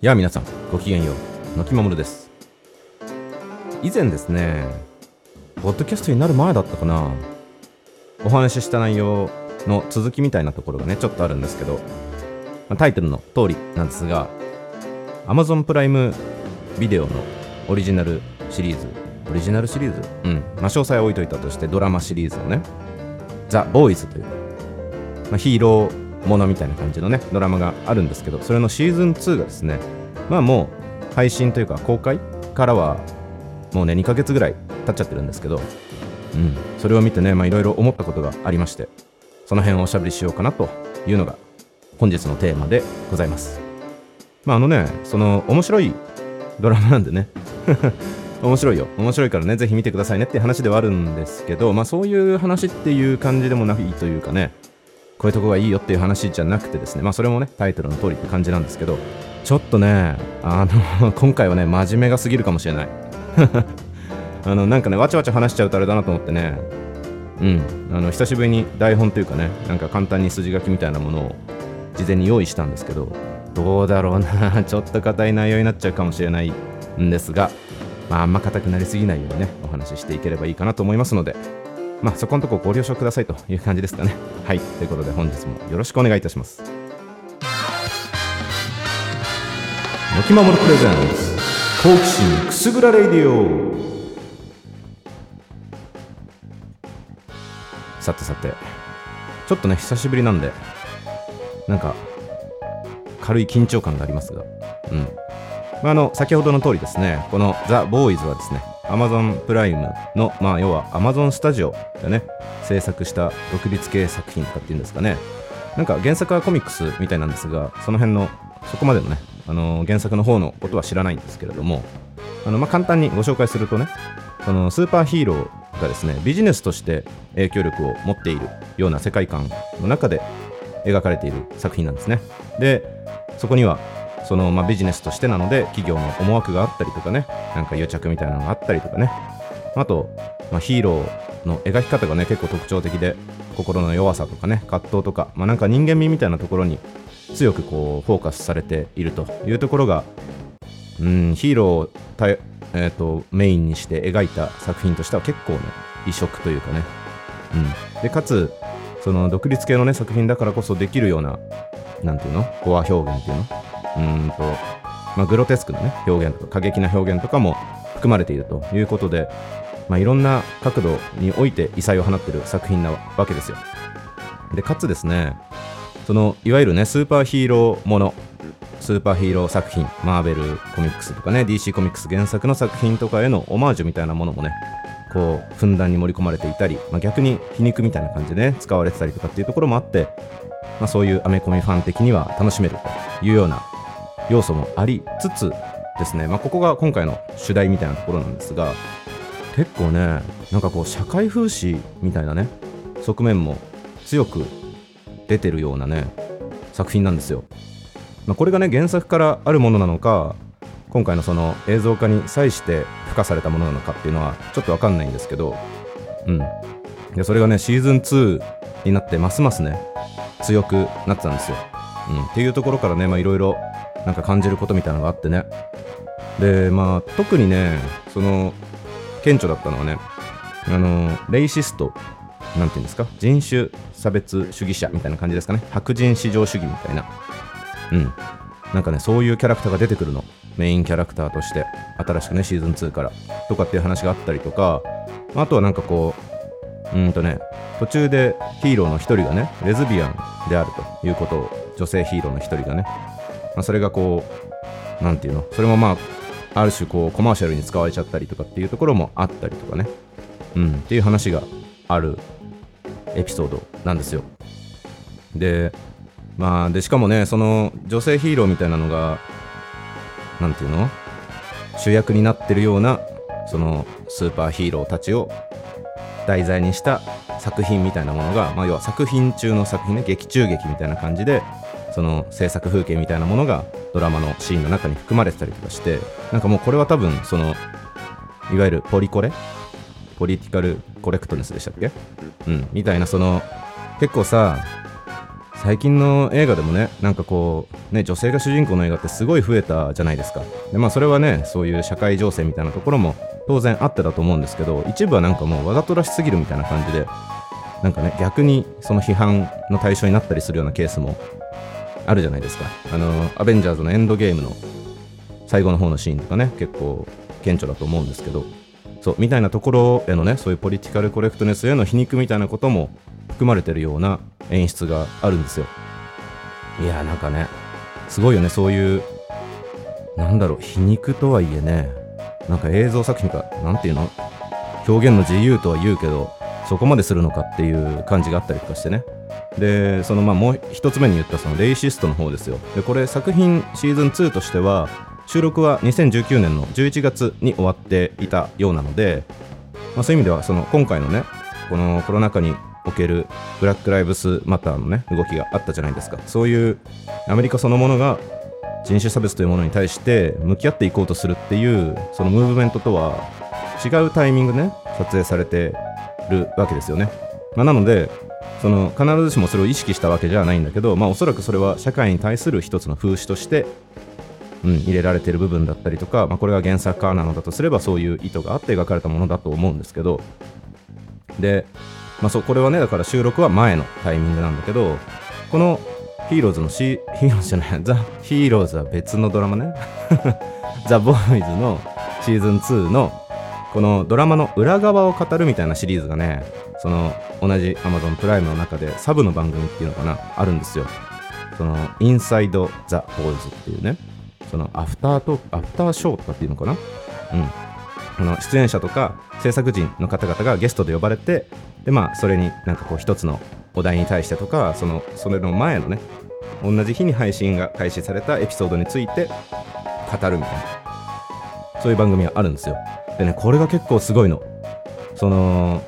やあ皆さんごきげんようのきまもるです。以前ですねポッドキャストになる前だったかな。お話しした内容の続きみたいなところがねちょっとあるんですけどまタイトルの通りなんですが Amazon プライムビデオのオリジナルシリーズオリジナルシリーズ？うん。まあ詳細は置いといたとしてドラマシリーズのねザ・ボーイズという、まあ、ヒーローものみたいな感じのねドラマがあるんですけどそれのシーズン2がですねまあもう配信というか公開からはもうね2ヶ月ぐらい経っちゃってるんですけどうんそれを見てねいろいろ思ったことがありましてその辺をおしゃべりしようかなというのが本日のテーマでございます。まああのねその面白いドラマなんでね 面白いよ。面白いからねぜひ見てくださいねって話ではあるんですけどまあそういう話っていう感じでもないというかねこういうとこがいいよっていう話じゃなくてですね。まあそれもねタイトルの通りって感じなんですけど。ちょっとねあの 今回はね真面目が過ぎるかもしれない。あのなんかねわちゃわちゃ話しちゃうとあれだなと思ってね。うん。あの久しぶりに台本というかねなんか簡単に筋書きみたいなものを事前に用意したんですけど。どうだろうな。ちょっと硬い内容になっちゃうかもしれないんですが。まああんま硬くなりすぎないようにねお話ししていければいいかなと思いますので。まあそこのとこご了承くださいという感じですかね。はい。ということで本日もよろしくお願いいたします。のきまもるプレゼンツ。好奇心くすぐらレディオ。さてさて。ちょっとね久しぶりなんでなんか軽い緊張感がありますが。うん。まああの先ほどの通りですね。このザ・ボーイズはですね Amazon プライムのまあ要は Amazon スタジオでね。制作した独立系作品とかっていうんですかね。なんか原作はコミックスみたいなんですがその辺のそこまでのねあの原作の方のことは知らないんですけれどもあのまあ簡単にご紹介するとねそのスーパーヒーローがですねビジネスとして影響力を持っているような世界観の中で描かれている作品なんですね。でそこにはその、まあ、ビジネスとしてなので企業の思惑があったりとかねなんか癒着みたいなのがあったりとかね。あと、まあ、ヒーローの描き方がね結構特徴的で心の弱さとかね葛藤とか、まあ、なんか人間味みたいなところに強くこうフォーカスされているというところがうんヒーローをたえーとメインにして描いた作品としては結構ね異色というかね、うん、でかつその独立系のね作品だからこそできるようななんていうの？コア表現っていうの？うんと、まあ、グロテスクなね表現とか過激な表現とかも含まれているということで、まあ、いろんな角度において異彩を放っている作品なわけですよ。でかつですねそのいわゆるねスーパーヒーローものスーパーヒーロー作品マーベルコミックスとかね DC コミックス原作の作品とかへのオマージュみたいなものもねこうふんだんに盛り込まれていたり、まあ、逆に皮肉みたいな感じでね使われてたりとかっていうところもあって、まあ、そういうアメコミファン的には楽しめるというような要素もありつつですね、まあ、ここが今回の主題みたいなところなんですが結構ねなんかこう社会風刺みたいなね側面も強く出てるようなね作品なんですよ、まあ、これがね原作からあるものなのか今回のその映像化に際して付加されたものなのかっていうのはちょっとわかんないんですけどうん。でそれがねシーズン2になってますますね強くなってたんですよ、うん、っていうところからねいろいろなんか感じることみたいなのがあってね。でまあ特にねその顕著だったのはねあのレイシストなんていうんですか？人種差別主義者みたいな感じですかね。白人至上主義みたいな。うん。なんかねそういうキャラクターが出てくるの。メインキャラクターとして。新しくねシーズン2から。とかっていう話があったりとか。あとはなんかこううんとね途中でヒーローの一人がねレズビアンであるということを女性ヒーローの一人がね、まあ、それがこうなんていうの？それもまあある種こうコマーシャルに使われちゃったりとかっていうところもあったりとかね。うん。っていう話があるエピソードなんですよ。でまあでしかもねその女性ヒーローみたいなのがなんていうの？主役になってるようなそのスーパーヒーローたちを題材にした作品みたいなものが、まあ、要は作品中の作品ね劇中劇みたいな感じでその制作風景みたいなものがドラマのシーンの中に含まれてたりとかしてなんかもうこれは多分そのいわゆるポリコレ？ポリティカルコレクトネスでしたっけ？うん。みたいなその結構さ最近の映画でもねなんかこうね女性が主人公の映画ってすごい増えたじゃないですか。でまあそれはねそういう社会情勢みたいなところも当然あってだと思うんですけど一部はなんかもうわざとらしすぎるみたいな感じでなんかね逆にその批判の対象になったりするようなケースもあるじゃないですか。あのアベンジャーズのエンドゲームの最後の方のシーンとかね結構顕著だと思うんですけど。そうみたいなところへのねそういうポリティカルコレクトネスへの皮肉みたいなことも含まれてるような演出があるんですよ。いやなんかねすごいよねそういうなんだろう皮肉とはいえねなんか映像作品かなんていうの？表現の自由とは言うけどそこまでするのかっていう感じがあったりとかしてね。でそのまあもう一つ目に言ったそのレイシストの方ですよ。でこれ作品シーズン2としては収録は2019年の11月に終わっていたようなので、まあ、そういう意味ではその今回のねこのコロナ禍におけるブラック・ライブスマターのね動きがあったじゃないですか。そういうアメリカそのものが人種差別というものに対して向き合っていこうとするっていうそのムーブメントとは違うタイミングでね撮影されてるわけですよね、まあ、なのでその必ずしもそれを意識したわけじゃないんだけど、まあ、おそらくそれは社会に対する一つの風刺として、うん、入れられてる部分だったりとか、まあ、これが原作家なのだとすればそういう意図があって描かれたものだと思うんですけどで、まあ、そうこれはねだから収録は前のタイミングなんだけどこのヒーローズのシヒーローズじゃないザ・ヒーローズは別のドラマね。ザ・ボーイズのシーズン2のこのドラマの裏側を語るみたいなシリーズがねその同じ Amazon プライムの中でサブの番組っていうのかなあるんですよ。そのインサイド・ザ・ボーイズっていうねそのアフタートアフターショーとかっていうのかな？うん。あの出演者とか制作陣の方々がゲストで呼ばれてでまあそれになんかこう一つのお題に対してとかそのそれの前のね同じ日に配信が開始されたエピソードについて語るみたいなそういう番組があるんですよ。でねこれが結構すごいの。その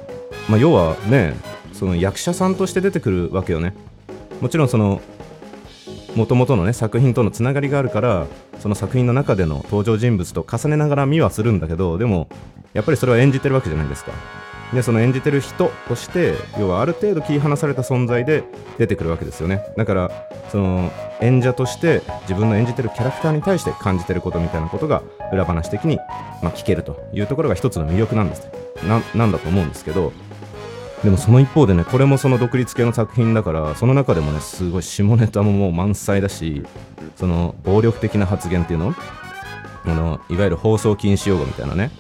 まあ要はねその役者さんとして出てくるわけよね。もちろんそのもともとのね作品とのつながりがあるからその作品の中での登場人物と重ねながら見はするんだけどでもやっぱりそれは演じてるわけじゃないですか。でその演じてる人として要はある程度切り離された存在で出てくるわけですよね。だからその演者として自分の演じてるキャラクターに対して感じてることみたいなことが裏話的に、まあ、聞けるというところが一つの魅力なんです。ななんだと思うんですけどでもその一方でねこれもその独立系の作品だからその中でもねすごい下ネタももう満載だしその暴力的な発言っていうのあのいわゆる放送禁止用語みたいなね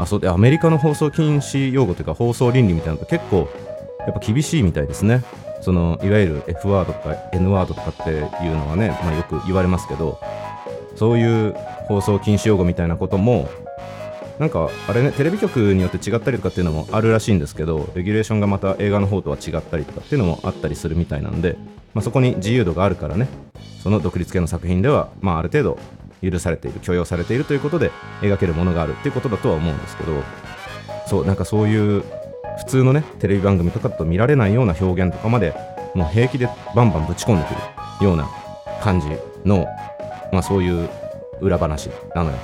あそうでアメリカの放送禁止用語というか放送倫理みたいなのって結構やっぱ厳しいみたいですね。そのいわゆる F ワードとか N ワードとかっていうのはね、まあ、よく言われますけどそういう放送禁止用語みたいなこともなんかあれねテレビ局によって違ったりとかっていうのもあるらしいんですけどレギュレーションがまた映画の方とは違ったりとかっていうのもあったりするみたいなんで、まあ、そこに自由度があるからね。その独立系の作品では、まあ、ある程度許されている許容されているということで描けるものがあるっていうことだとは思うんですけどそうなんかそういう普通のねテレビ番組とかだと見られないような表現とかまでもう平気でバンバンぶち込んでくるような感じの、まあ、そういう裏話なのよ。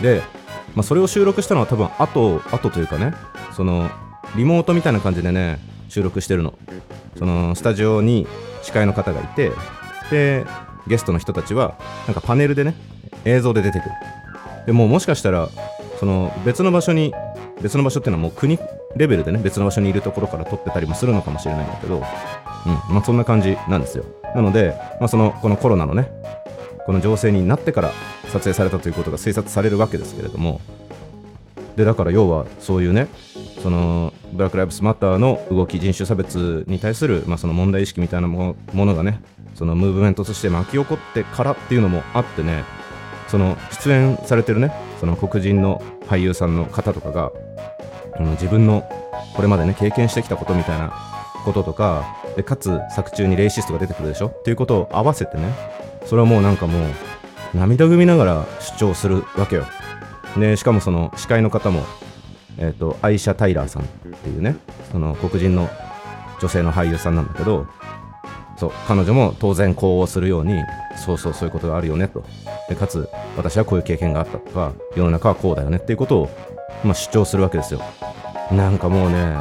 で、まあ、それを収録したのは多分後後というかねそのリモートみたいな感じでね収録してるの。そのスタジオに司会の方がいてでゲストの人たちはなんかパネルでね映像で出てくる。でももしかしたらその別の場所に別の場所っていうのはもう国レベルでね別の場所にいるところから撮ってたりもするのかもしれないんだけど、うんまあ、そんな感じなんですよ。なので、まあ、そのこのコロナのねこの情勢になってから撮影されたということが推察されるわけですけれどもでだから要はそういうねそのブラック・ライブスマッターの動き人種差別に対する、まあ、その問題意識みたいなものがねそのムーブメントとして巻き起こってからっていうのもあってねその出演されてるねその黒人の俳優さんの方とかが、うん、自分のこれまでね経験してきたことみたいなこととかでかつ作中にレイシストが出てくるでしょ？っていうことを合わせてねそれはもうなんかもう涙ぐみながら主張するわけよ。でしかもその司会の方もえっ、ー、とアイシャ・タイラーさんっていうねその黒人の女性の俳優さんなんだけどそう彼女も当然呼応するようにそうそうそういうことがあるよねと。でかつ私はこういう経験があったとか世の中はこうだよねっていうことを、まあ、主張するわけですよ。なんかもうね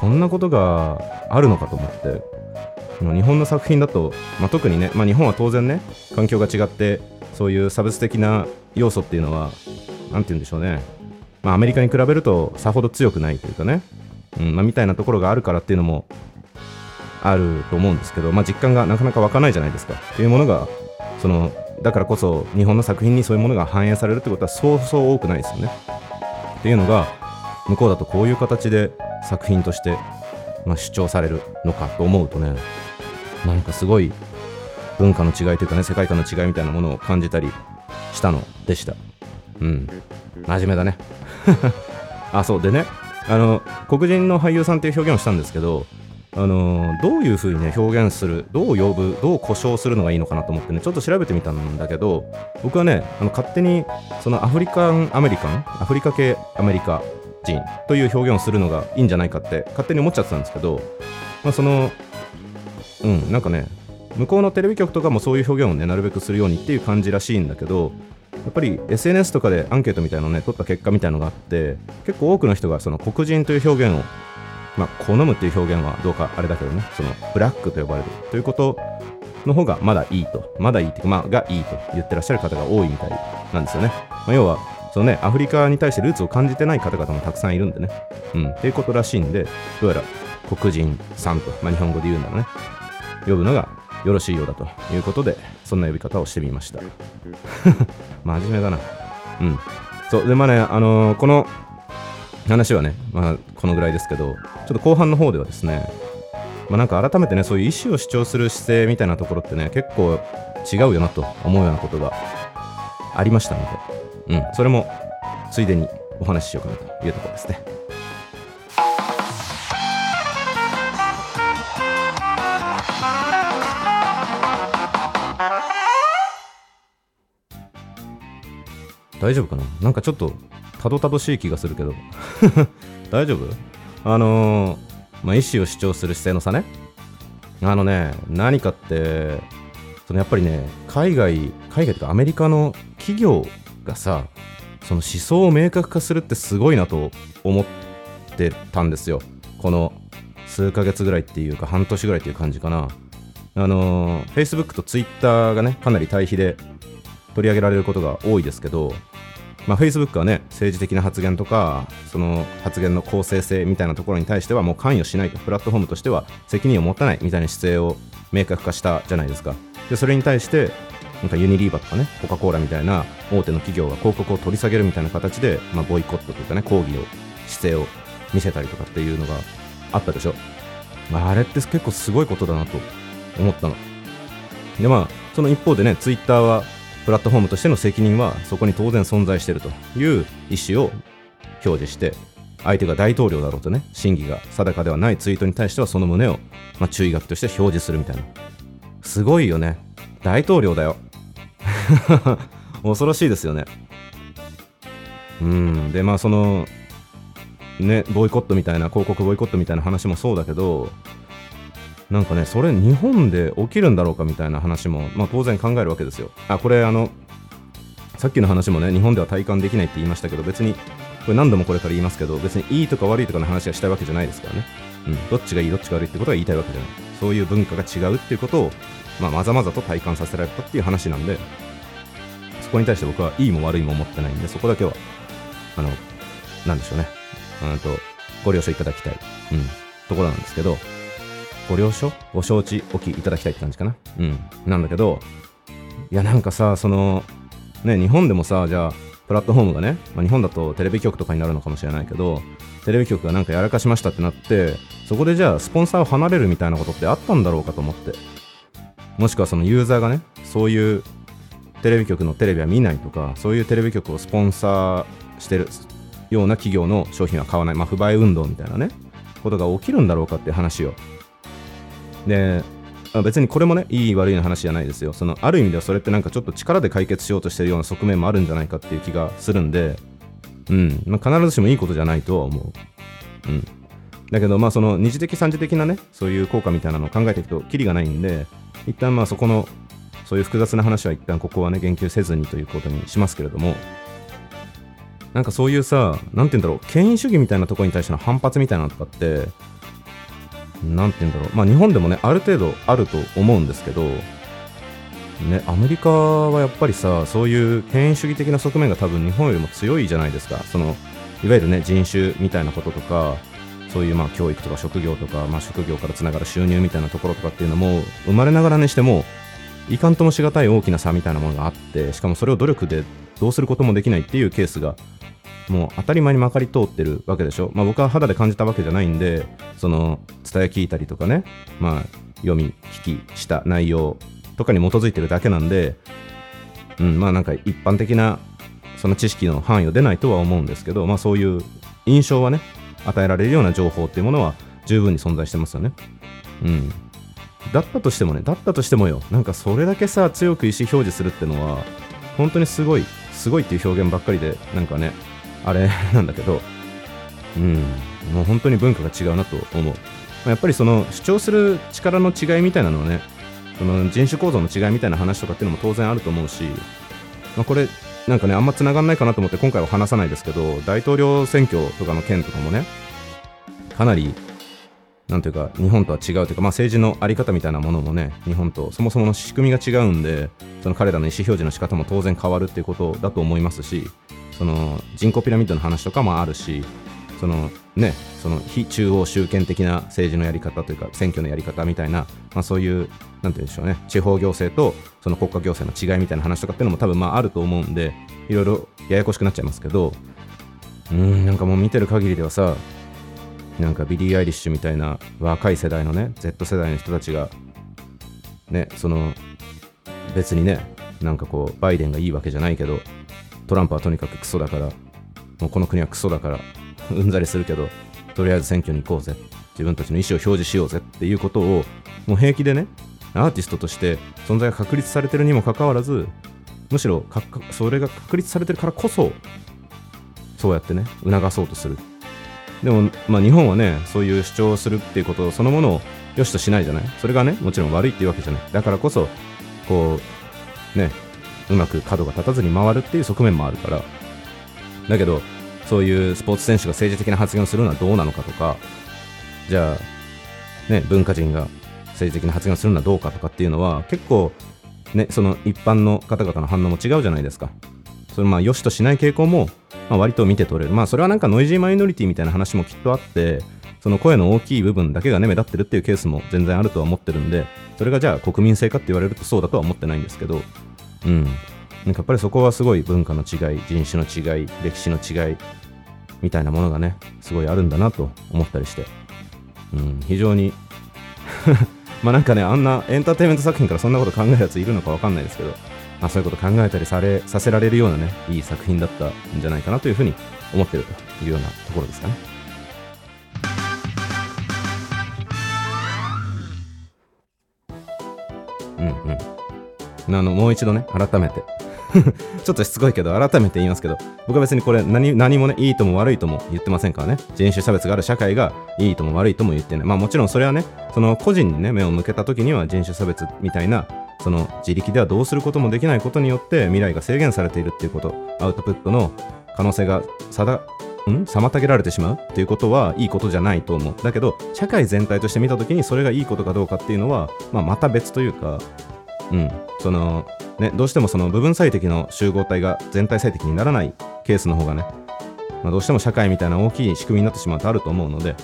こんなことがあるのかと思って。日本の作品だと、まあ、特にね、まあ、日本は当然ね環境が違ってそういう差別的な要素っていうのは何て言うんでしょうね、まあ、アメリカに比べるとさほど強くないというかね、うんま、みたいなところがあるからっていうのもあると思うんですけど、まあ、実感がなかなか湧かないじゃないですか。っていうものがそのだからこそ日本の作品にそういうものが反映されるってことはそうそう多くないですよね。っていうのが向こうだとこういう形で作品として、まあ、主張されるのかと思うとねなんかすごい文化の違いというかね世界観の違いみたいなものを感じたりしたのでした。うん。真面目だね。あそう。でねあの黒人の俳優さんっていう表現をしたんですけどあのどういうふうにね表現するどう呼ぶどう呼称するのがいいのかなと思ってねちょっと調べてみたんだけど僕はねあの勝手にそのアフリカンアメリカンアフリカ系アメリカ人という表現をするのがいいんじゃないかって勝手に思っちゃってたんですけど、まあ、そのうんなんかね向こうのテレビ局とかもそういう表現をねなるべくするようにっていう感じらしいんだけどやっぱり SNS とかでアンケートみたいなのをね取った結果みたいのがあって結構多くの人がその黒人という表現をまあ、好むっていう表現はどうかあれだけどねそのブラックと呼ばれるということの方がまだいいとまだいいっていうかまあがいいと言ってらっしゃる方が多いみたいなんですよね、まあ、要はそのね、アフリカに対してルーツを感じてない方々もたくさんいるんでね。うん。っていうことらしいんで、どうやら黒人さんと、まあ、日本語で言うんだろうね。呼ぶのがよろしいようだということで、そんな呼び方をしてみました。真面目だな。うん。そう、で、まあね、あのー、この話はね、まあ、このぐらいですけど、ちょっと後半の方ではですね、まあ、なんか改めてね、そういう意思を主張する姿勢みたいなところってね、結構違うよなと思うようなことがありましたので、うん、それもついでにお話ししようかなというところですね。大丈夫かな？なんかちょっとたどたどしい気がするけど。大丈夫？あのー、まあ、意思を主張する姿勢の差ね。あのね何かってそのやっぱりね海外海外というかアメリカの企業がさその思想を明確化するってすごいなと思ってたんですよ。この数ヶ月ぐらいっていうか半年ぐらいっていう感じかな。あの Facebook と Twitter がねかなり対比で取り上げられることが多いですけどまあ、Facebook はね政治的な発言とかその発言の公正性みたいなところに対してはもう関与しないとプラットフォームとしては責任を持たないみたいな姿勢を明確化したじゃないですかでそれに対してなんかユニリーバとかね、コカ・コーラみたいな大手の企業が広告を取り下げるみたいな形で、まあ、ボイコットというかね、抗議を、姿勢を見せたりとかっていうのがあったでしょ。まあ、あれって結構すごいことだなと思ったの。で、まあ、その一方でね、ツイッターは、プラットフォームとしての責任はそこに当然存在しているという意思を表示して、相手が大統領だろうとね、真偽が定かではないツイートに対してはその旨を、まあ、注意書きとして表示するみたいな。すごいよね。大統領だよ。恐ろしいですよね。うん、で、まあ、その、ね、ボイコットみたいな、広告ボイコットみたいな話もそうだけど、なんかね、それ日本で起きるんだろうかみたいな話も、まあ、当然考えるわけですよ。あ、これ、あの、さっきの話もね、日本では体感できないって言いましたけど、別に、これ何度もこれから言いますけど、別にいいとか悪いとかの話がしたいわけじゃないですからね。うん、どっちがいい、どっちが悪いってことが言いたいわけじゃない。そういう文化が違うっていうことを、まあ、まざまざと体感させられたっていう話なんで、そこに対して僕はいいも悪いも思ってないんで、そこだけは、あの、なんでしょうね。うんと、ご了承いただきたい、うん、ところなんですけど、ご了承？ご承知おきいただきたいって感じかな？うん。なんだけど、いや、なんかさ、その、ね、日本でもさ、じゃあ、プラットフォームがね、まあ、日本だとテレビ局とかになるのかもしれないけど、テレビ局がなんかやらかしましたってなって、そこでじゃあ、スポンサーを離れるみたいなことってあったんだろうかと思って。もしくはそのユーザーがね、そういうテレビ局のテレビは見ないとかそういうテレビ局をスポンサーしてるような企業の商品は買わない、まあ、不買運動みたいなねことが起きるんだろうかって話をで別にこれもねいい悪いの話じゃないですよ。そのある意味ではそれってなんかちょっと力で解決しようとしてるような側面もあるんじゃないかっていう気がするんでうん、まあ、必ずしもいいことじゃないとは思う。うん。だけどまあその二次的三次的なねそういう効果みたいなのを考えていくとキリがないんで一旦まあそこのそういう複雑な話は一旦ここはね言及せずにということにしますけれどもなんかそういうさ何て言うんだろう権威主義みたいなとこに対しての反発みたいなのとかってなんて言うんだろう、まあ、日本でもねある程度あると思うんですけど、ね、アメリカはやっぱりさそういう権威主義的な側面が多分日本よりも強いじゃないですか。そのいわゆるね人種みたいなこととかそういうまあ教育とか職業とか、まあ、職業からつながる収入みたいなところとかっていうのも生まれながらにしてもいかんともしがたい大きな差みたいなものがあってしかもそれを努力でどうすることもできないっていうケースがもう当たり前にまかり通ってるわけでしょ、まあ、僕は肌で感じたわけじゃないんでその伝え聞いたりとかね、まあ、読み聞きした内容とかに基づいてるだけなんで、うん、まあなんか一般的なその知識の範囲を出ないとは思うんですけど、まあ、そういう印象はね与えられるような情報っていうものは十分に存在してますよね。うん。だったとしてもね、だったとしてもよ、なんかそれだけさ、強く意思表示するってのは、本当にすごい、すごいっていう表現ばっかりで、なんかね、あれ なんだけど、うん、もう本当に文化が違うなと思う。やっぱりその主張する力の違いみたいなのはね、その人種構造の違いみたいな話とかっていうのも当然あると思うし、まあ、これ、なんかね、あんま繋がんないかなと思って今回は話さないですけど、大統領選挙とかの件とかもね、かなり、なんていうか、日本とは違うというか、まあ政治のあり方みたいなものもね、日本とそもそもの仕組みが違うんで、その彼らの意思表示の仕方も当然変わるっていうことだと思いますし、その人口ピラミッドの話とかもあるし、そのね、その非中央集権的な政治のやり方というか、選挙のやり方みたいな、まあ、そういう、なんていうんでしょうね、地方行政とその国家行政の違いみたいな話とかっていうのも多分まああると思うんで、いろいろややこしくなっちゃいますけど、うん、なんかもう見てる限りではさ、なんかビリー・アイリッシュみたいな若い世代のね、Z 世代の人たちが、ね、その、別にね、なんかこう、バイデンがいいわけじゃないけど、トランプはとにかくクソだから、もうこの国はクソだから、うんざりするけど、とりあえず選挙に行こうぜ。自分たちの意思を表示しようぜっていうことを、もう平気でね、アーティストとして存在が確立されてるにもかかわらず、むしろそれが確立されてるからこそ、そうやってね、促そうとする。でも、まあ、日本はね、そういう主張をするっていうことそのものを良しとしないじゃない？それがね、もちろん悪いっていうわけじゃない。だからこそ、こう、ね、うまく角が立たずに回るっていう側面もあるから。だけど、そういうスポーツ選手が政治的な発言をするのはどうなのかとか、じゃあ、ね、文化人が政治的な発言をするのはどうかとかっていうのは、結構、ね、その一般の方々の反応も違うじゃないですか。それまあ、良しとしない傾向も、まあ、割と見て取れる。まあ、それはなんかノイジーマイノリティみたいな話もきっとあって、その声の大きい部分だけがね、目立ってるっていうケースも全然あるとは思ってるんで、それがじゃあ国民性かって言われるとそうだとは思ってないんですけど、うん。なんかやっぱりそこはすごい文化の違い、人種の違い、歴史の違い、みたいなものがね、すごいあるんだなと思ったりして、うん、非常に まあなんかね、あんなエンターテインメント作品からそんなこと考えるやついるのかわかんないですけど、まあそういうこと考えたりされさせられるようなね、いい作品だったんじゃないかなというふうに思ってるというようなところですかね。うんうん。あの、もう一度ね、改めて ちょっとしつこいけど、改めて言いますけど、僕は別にこれ何何もね、いいとも悪いとも言ってませんからね。人種差別がある社会がいいとも悪いとも言ってない。まあもちろんそれはね、その個人にね、目を向けた時には人種差別みたいな、その自力ではどうすることもできないことによって未来が制限されているっていうこと、アウトプットの可能性が定ん？妨げられてしまうっていうことはいいことじゃないと思う。だけど、社会全体として見たときにそれがいいことかどうかっていうのは、まあ、また別というか、うん、その、ね、どうしてもその部分最適の集合体が全体最適にならないケースの方がね、まあ、どうしても社会みたいな大きい仕組みになってしまうとあると思うので、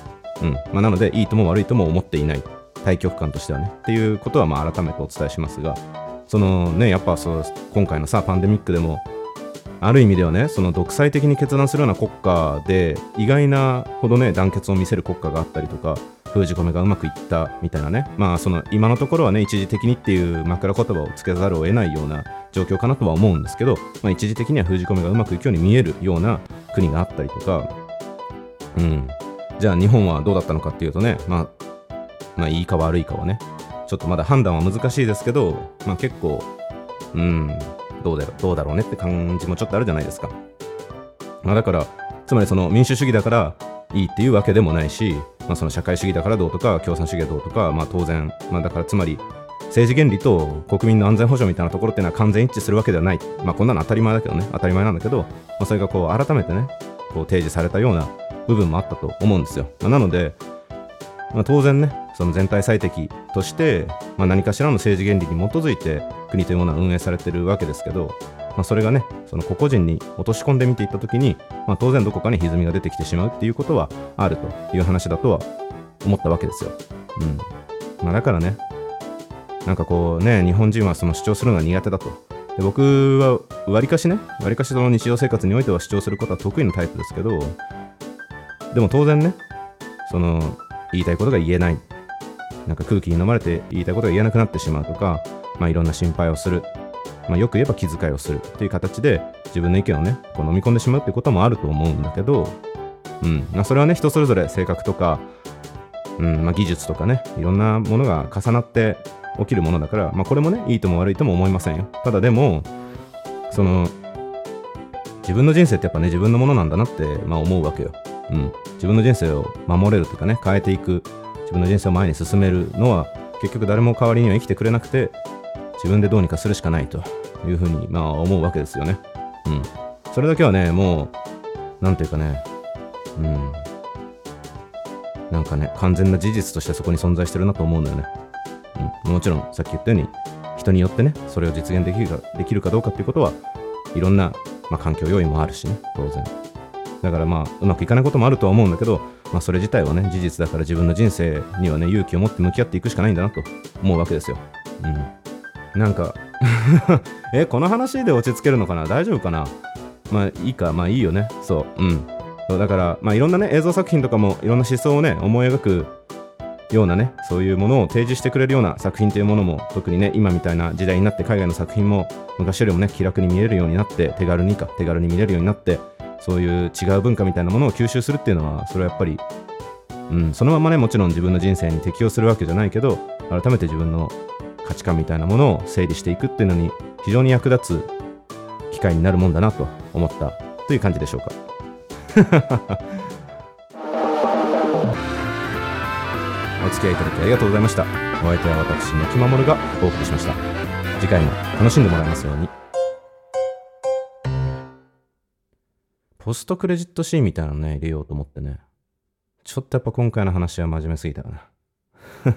うん。まあ、なのでいいとも悪いとも思っていない。対極観としてはね。っていうことはまあ改めてお伝えしますがそのねやっぱそう今回のさパンデミックでもある意味ではねその独裁的に決断するような国家で意外なほどね団結を見せる国家があったりとか封じ込めがうまくいったみたいなね、まあ、その今のところはね、一時的にっていう枕言葉をつけざるを得ないような状況かなとは思うんですけど、まあ、一時的には封じ込めがうまくいくように見えるような国があったりとか、うん、じゃあ日本はどうだったのかっていうとね、まあ、まあ、いいか悪いかはね、ちょっとまだ判断は難しいですけど、まあ、結構、うん、どうだろうどうだろうねって感じもちょっとあるじゃないですか。まあ、だから、つまりその民主主義だからいいっていうわけでもないし、まあ、その社会主義だからどうとか共産主義はどうとか、まあ、当然、まあ、だからつまり政治原理と国民の安全保障みたいなところっていうのは完全一致するわけではない、まあ、こんなの当たり前だけどね当たり前なんだけど、まあ、それがこう改めてねこう提示されたような部分もあったと思うんですよ、まあ、なのでまあ、当然ねその全体最適として、まあ、何かしらの政治原理に基づいて国というものは運営されてるわけですけど、まあ、それがねその個々人に落とし込んでみていった時に、まあ、当然どこかに歪みが出てきてしまうっていうことはあるという話だとは思ったわけですよ。うんまあ、だからねなんかこうね日本人はその主張するのが苦手だと。で僕はわりかしねわりかしその日常生活においては主張することは得意なタイプですけどでも当然ねその言いたいことが言えない。なんか空気に飲まれて言いたいことが言えなくなってしまうとか、まあ、いろんな心配をする、まあ、よく言えば気遣いをする。っていう形で自分の意見をねこう飲み込んでしまうってこともあると思うんだけど、うん。まあ、それはね人それぞれ性格とか、うん。まあ、技術とかねいろんなものが重なって起きるものだから、まあ、これもねいいとも悪いとも思いませんよ。ただでもその自分の人生ってやっぱね自分のものなんだなって、まあ、思うわけよ、うん、自分の人生を守れるというかね変えていく。自分の人生を前に進めるのは結局誰も代わりには生きてくれなくて自分でどうにかするしかないというふうにまあ思うわけですよね。うん。それだけはねもうなんていうかねうん。なんかね完全な事実としてそこに存在してるなと思うんだよね。うん、もちろんさっき言ったように人によってねそれを実現できるかできるかどうかっていうことはいろんな、まあ、環境要因もあるしね当然。だからまあうまくいかないこともあるとは思うんだけど、まあ、それ自体はね事実だから自分の人生にはね勇気を持って向き合っていくしかないんだなと思うわけですよ。うん。なんか えこの話で落ち着けるのかな？大丈夫かな？まあいいか。まあいいよね。そう。うん。そうだからまあいろんなね映像作品とかもいろんな思想をね思い描くようなねそういうものを提示してくれるような作品というものも特にね今みたいな時代になって海外の作品も昔よりもね気楽に見えるようになって手軽にか手軽に見れるようになってそういう違う文化みたいなものを吸収するっていうのはそれはやっぱり、うん、そのままねもちろん自分の人生に適応するわけじゃないけど改めて自分の価値観みたいなものを整理していくっていうのに非常に役立つ機会になるもんだなと思ったという感じでしょうか。お付き合いいただきありがとうございました。お相手は私、のきまもるがお送りしました。次回も楽しんでもらえますように。ポストクレジットシーンみたいなのね、入れようと思ってね。ちょっとやっぱ今回の話は真面目すぎたかな。